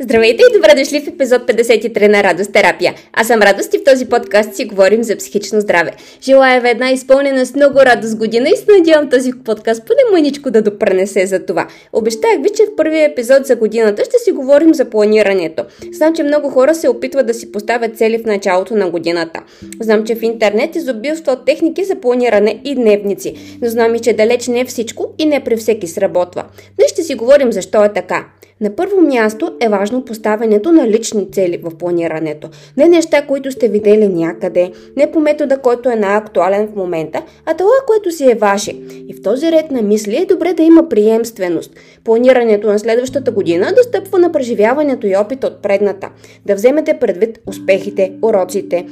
Здравейте и добре дошли в епизод 53 на Радост терапия. Аз съм Радост и в този подкаст си говорим за психично здраве. Желая ви една изпълнена с много радост година и се надявам този подкаст поне мъничко да допренесе за това. Обещах ви, че в първия епизод за годината ще си говорим за планирането. Знам, че много хора се опитват да си поставят цели в началото на годината. Знам, че в интернет изобилства от техники за планиране и дневници, но знам и, че далеч не е всичко и не при всеки сработва. Днес ще си говорим защо е така. На първо място е важно поставянето на лични цели в планирането. Не неща, които сте видели някъде, не по метода, който е най-актуален в момента, а това, което си е ваше. И в този ред на мисли е добре да има приемственост. Планирането на следващата година да стъпва на преживяването и опита от предната. Да вземете предвид успехите, уроците,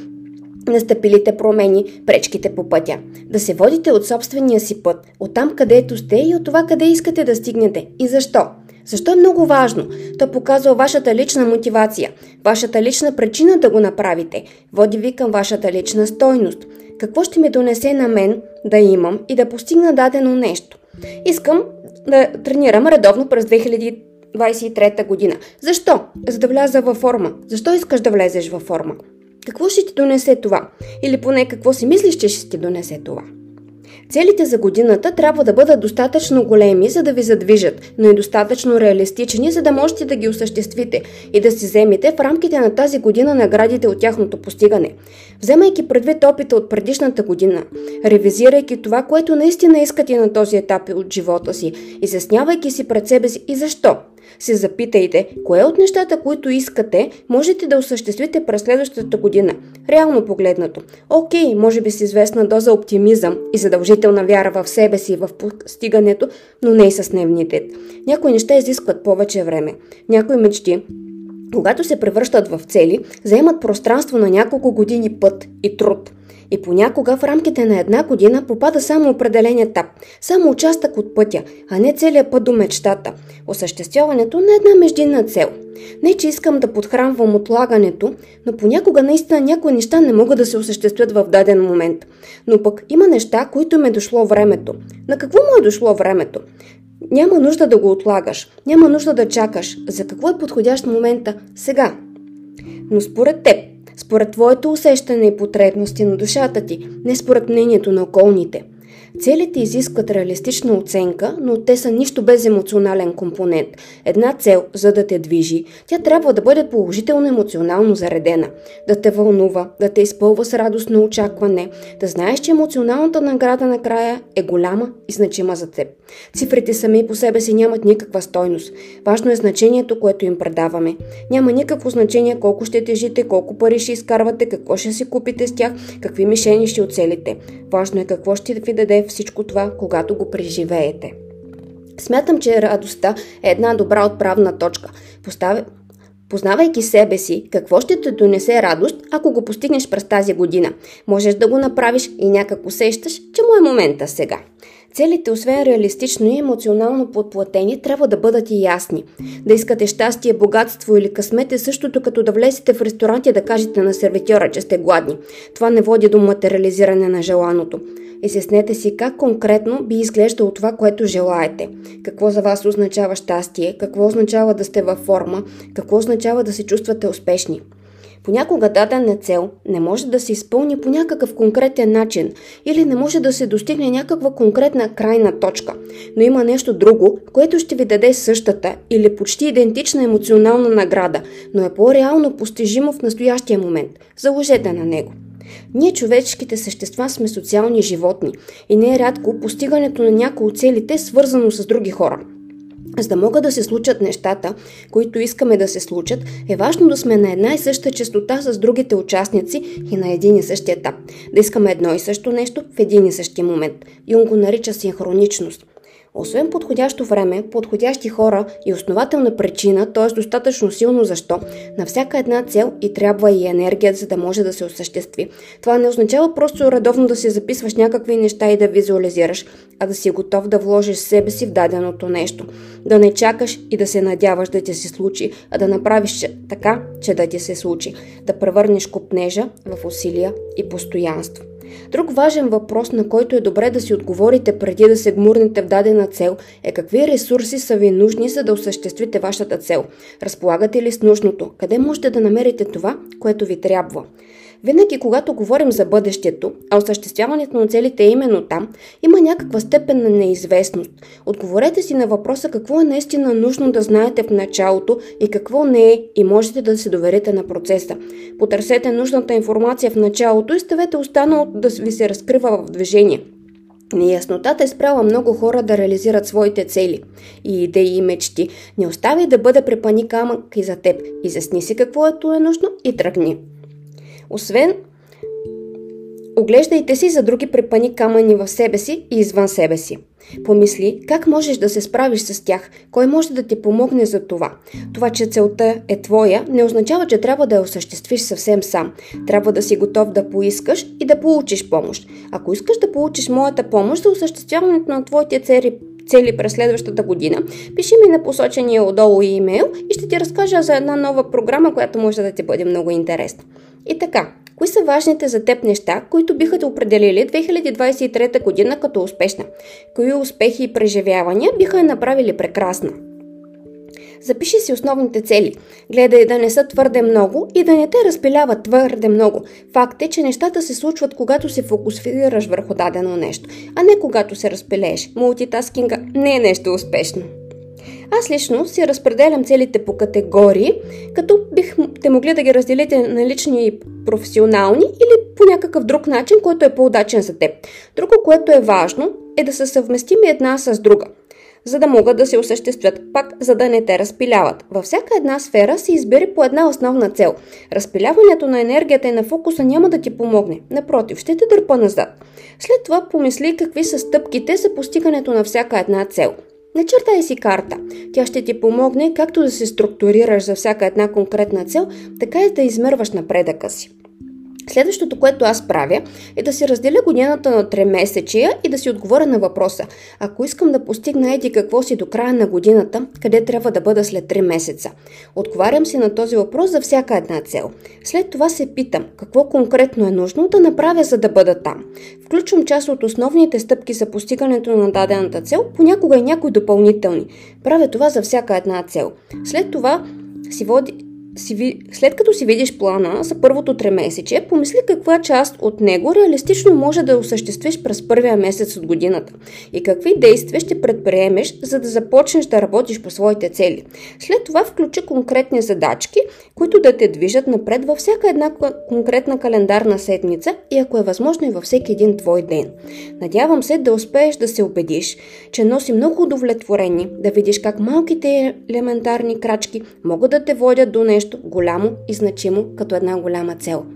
настъпилите промени, пречките по пътя. Да се водите от собствения си път, от там където сте и от това къде искате да стигнете и защо. Защо е много важно? То показва вашата лична мотивация, вашата лична причина да го направите, води ви към вашата лична стойност. Какво ще ми донесе на мен да имам и да постигна дадено нещо? Искам да тренирам редовно през 2023 година. Защо? За да вляза във форма. Защо искаш да влезеш във форма? Какво ще ти донесе това? Или поне какво си мислиш, че ще ти донесе това? Целите за годината трябва да бъдат достатъчно големи, за да ви задвижат, но и достатъчно реалистични, за да можете да ги осъществите и да си вземете в рамките на тази година наградите от тяхното постигане. Вземайки предвид опита от предишната година, ревизирайки това, което наистина искате на този етап от живота си, изяснявайки си пред себе си и защо – се запитайте, кое от нещата, които искате, можете да осъществите през следващата година. Реално погледнато. Окей, може би с известна доза оптимизъм и задължителна вяра в себе си и в постигането, но не и с дневните. Някои неща изискват повече време. Някои мечти когато се превръщат в цели, заемат пространство на няколко години път и труд. И понякога в рамките на една година попада само определен етап, само участък от пътя, а не целият път до мечтата, осъществяването на една междинна цел. Не, че искам да подхранвам отлагането, но понякога наистина някои неща не могат да се осъществят в даден момент. Но пък има неща, които ме дошло времето. На какво му е дошло времето? Няма нужда да го отлагаш, няма нужда да чакаш. За какво е подходящ момента? Сега. Но според теб, според твоето усещане и потребности на душата ти, не според мнението на околните – Целите изискват реалистична оценка, но те са нищо без емоционален компонент. Една цел, за да те движи, тя трябва да бъде положително емоционално заредена, да те вълнува, да те изпълва с радостно очакване, да знаеш, че емоционалната награда накрая е голяма и значима за теб. Цифрите сами по себе си нямат никаква стойност. Важно е значението, което им предаваме. Няма никакво значение колко ще тежите, колко пари ще изкарвате, какво ще си купите с тях, какви мишени ще оцелите. Важно е какво ще ви даде всичко това, когато го преживеете. Смятам, че радостта е една добра отправна точка. Поставя... Познавайки себе си, какво ще те донесе радост, ако го постигнеш през тази година? Можеш да го направиш и някак усещаш, че му е момента сега. Целите, освен реалистично и емоционално подплатени, трябва да бъдат и ясни. Да искате щастие, богатство или късмет е същото като да влезете в ресторант и да кажете на сервитьора, че сте гладни. Това не води до материализиране на желаното. Изяснете си как конкретно би изглеждало това, което желаете. Какво за вас означава щастие, какво означава да сте във форма, какво означава да се чувствате успешни. Понякога дадена цел не може да се изпълни по някакъв конкретен начин или не може да се достигне някаква конкретна крайна точка, но има нещо друго, което ще ви даде същата или почти идентична емоционална награда, но е по-реално постижимо в настоящия момент. Заложете на него. Ние, човешките същества, сме социални животни и не е рядко постигането на някои от целите свързано с други хора. За да могат да се случат нещата, които искаме да се случат, е важно да сме на една и съща частота с другите участници и на един и същия етап. Да искаме едно и също нещо в един и същия момент. Юнг го нарича синхроничност – освен подходящо време, подходящи хора и основателна причина, т.е. достатъчно силно защо, на всяка една цел и трябва и енергия, за да може да се осъществи. Това не означава просто редовно да си записваш някакви неща и да визуализираш, а да си готов да вложиш себе си в даденото нещо. Да не чакаш и да се надяваш да ти се случи, а да направиш така, че да ти се случи. Да превърнеш купнежа в усилия и постоянство. Друг важен въпрос, на който е добре да си отговорите преди да се гмурнете в дадена цел, е какви ресурси са ви нужни, за да осъществите вашата цел. Разполагате ли с нужното? Къде можете да намерите това, което ви трябва? Винаги, когато говорим за бъдещето, а осъществяването на целите е именно там, има някаква степен на неизвестност. Отговорете си на въпроса какво е наистина нужно да знаете в началото и какво не е и можете да се доверите на процеса. Потърсете нужната информация в началото и ставете останалото да ви се разкрива в движение. Неяснотата е спряла много хора да реализират своите цели и идеи и мечти. Не остави да бъде препани камък и за теб. Изясни си какво е е нужно и тръгни. Освен Оглеждайте си за други препани камъни в себе си и извън себе си. Помисли как можеш да се справиш с тях, кой може да ти помогне за това. Това, че целта е твоя, не означава, че трябва да я осъществиш съвсем сам. Трябва да си готов да поискаш и да получиш помощ. Ако искаш да получиш моята помощ за осъществяването на твоите цели, цели през следващата година, пиши ми на посочения отдолу имейл и ще ти разкажа за една нова програма, която може да ти бъде много интересна. И така, кои са важните за теб неща, които биха те определили 2023 година като успешна? Кои успехи и преживявания биха я направили прекрасна? Запиши си основните цели. Гледай да не са твърде много и да не те разпиляват твърде много. Факт е, че нещата се случват, когато се фокусираш върху дадено нещо, а не когато се разпилееш. Мултитаскинга не е нещо успешно. Аз лично си разпределям целите по категории, като бихте могли да ги разделите на лични и професионални или по някакъв друг начин, който е по-удачен за теб. Друго, което е важно, е да са съвместими една с друга за да могат да се осъществят, пак за да не те разпиляват. Във всяка една сфера се избери по една основна цел. Разпиляването на енергията и на фокуса няма да ти помогне. Напротив, ще те дърпа назад. След това помисли какви са стъпките за постигането на всяка една цел. Начертай си карта. Тя ще ти помогне както да се структурираш за всяка една конкретна цел, така и да измерваш напредъка си. Следващото, което аз правя, е да си разделя годината на 3 месечия и да си отговоря на въпроса. Ако искам да постигна еди какво си до края на годината, къде трябва да бъда след 3 месеца? Отговарям си на този въпрос за всяка една цел. След това се питам, какво конкретно е нужно да направя, за да бъда там. Включвам част от основните стъпки за постигането на дадената цел, понякога и някои допълнителни. Правя това за всяка една цел. След това си води, си, след като си видиш плана за първото тремесечие, помисли каква част от него реалистично може да осъществиш през първия месец от годината и какви действия ще предприемеш, за да започнеш да работиш по своите цели. След това включи конкретни задачки, които да те движат напред във всяка една конкретна календарна седмица и ако е възможно и във всеки един твой ден. Надявам се да успееш да се убедиш, че носи много удовлетворение да видиш как малките елементарни крачки могат да те водят до нещо, нещо голямо и значимо като една голяма цел.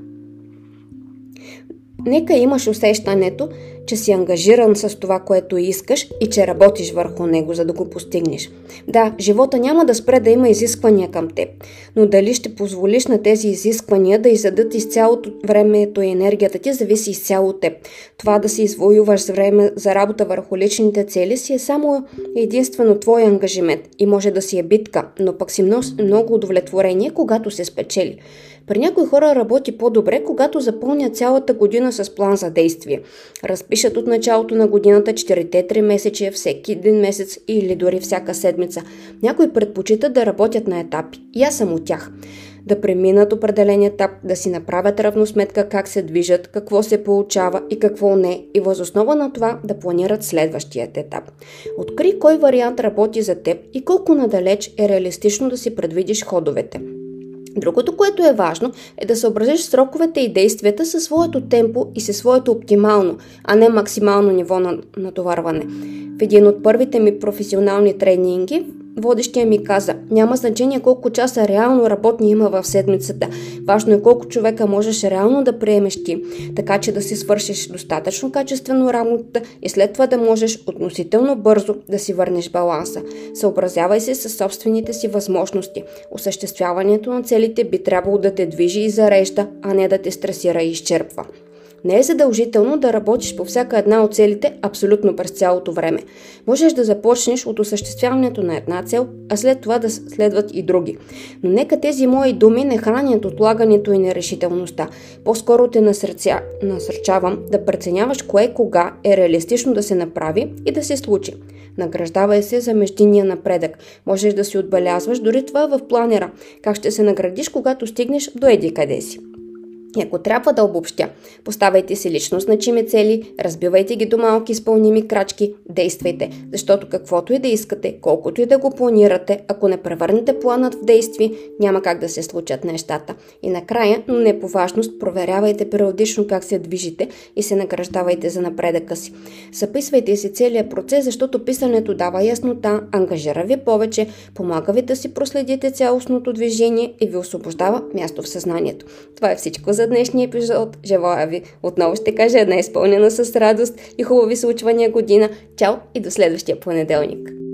Нека имаш усещането, че си ангажиран с това, което искаш и че работиш върху него, за да го постигнеш. Да, живота няма да спре да има изисквания към теб, но дали ще позволиш на тези изисквания да изядат изцялото времето и енергията ти, зависи изцяло от теб. Това да си извоюваш време за работа върху личните цели си е само единствено твой ангажимент и може да си е битка, но пък си много удовлетворение, когато се спечели. При някои хора работи по-добре, когато запълнят цялата година с план за действие. Разпишат от началото на годината 4-3 месече, всеки един месец или дори всяка седмица. Някои предпочитат да работят на етапи. И аз съм от тях да преминат определен етап, да си направят равносметка как се движат, какво се получава и какво не и възоснова на това да планират следващият етап. Откри кой вариант работи за теб и колко надалеч е реалистично да си предвидиш ходовете. Другото, което е важно, е да съобразиш сроковете и действията със своето темпо и със своето оптимално, а не максимално ниво на натоварване. В един от първите ми професионални тренинги Водещия ми каза, няма значение колко часа реално работни има в седмицата. Важно е колко човека можеш реално да приемеш ти, така че да си свършиш достатъчно качествено работата и след това да можеш относително бързо да си върнеш баланса. Съобразявай се с собствените си възможности. Осъществяването на целите би трябвало да те движи и зарежда, а не да те стресира и изчерпва. Не е задължително да работиш по всяка една от целите абсолютно през цялото време. Можеш да започнеш от осъществяването на една цел, а след това да следват и други. Но нека тези мои думи не хранят отлагането и нерешителността. По-скоро те насърця, насърчавам да преценяваш кое кога е реалистично да се направи и да се случи. Награждавай се за междинния напредък. Можеш да си отбелязваш дори това в планера. Как ще се наградиш, когато стигнеш до еди къде си. Ако трябва да обобщя, поставяйте си лично значими цели, разбивайте ги до малки изпълними крачки, действайте, защото каквото и да искате, колкото и да го планирате, ако не превърнете планът в действие, няма как да се случат нещата. И накрая, но не по важност, проверявайте периодично как се движите и се награждавайте за напредъка си. Записвайте си целият процес, защото писането дава яснота, ангажира ви повече, помага ви да си проследите цялостното движение и ви освобождава място в съзнанието. Това е всичко за днешния епизод. Желая ви, отново ще кажа, една изпълнена с радост и хубави случвания година. Чао и до следващия понеделник!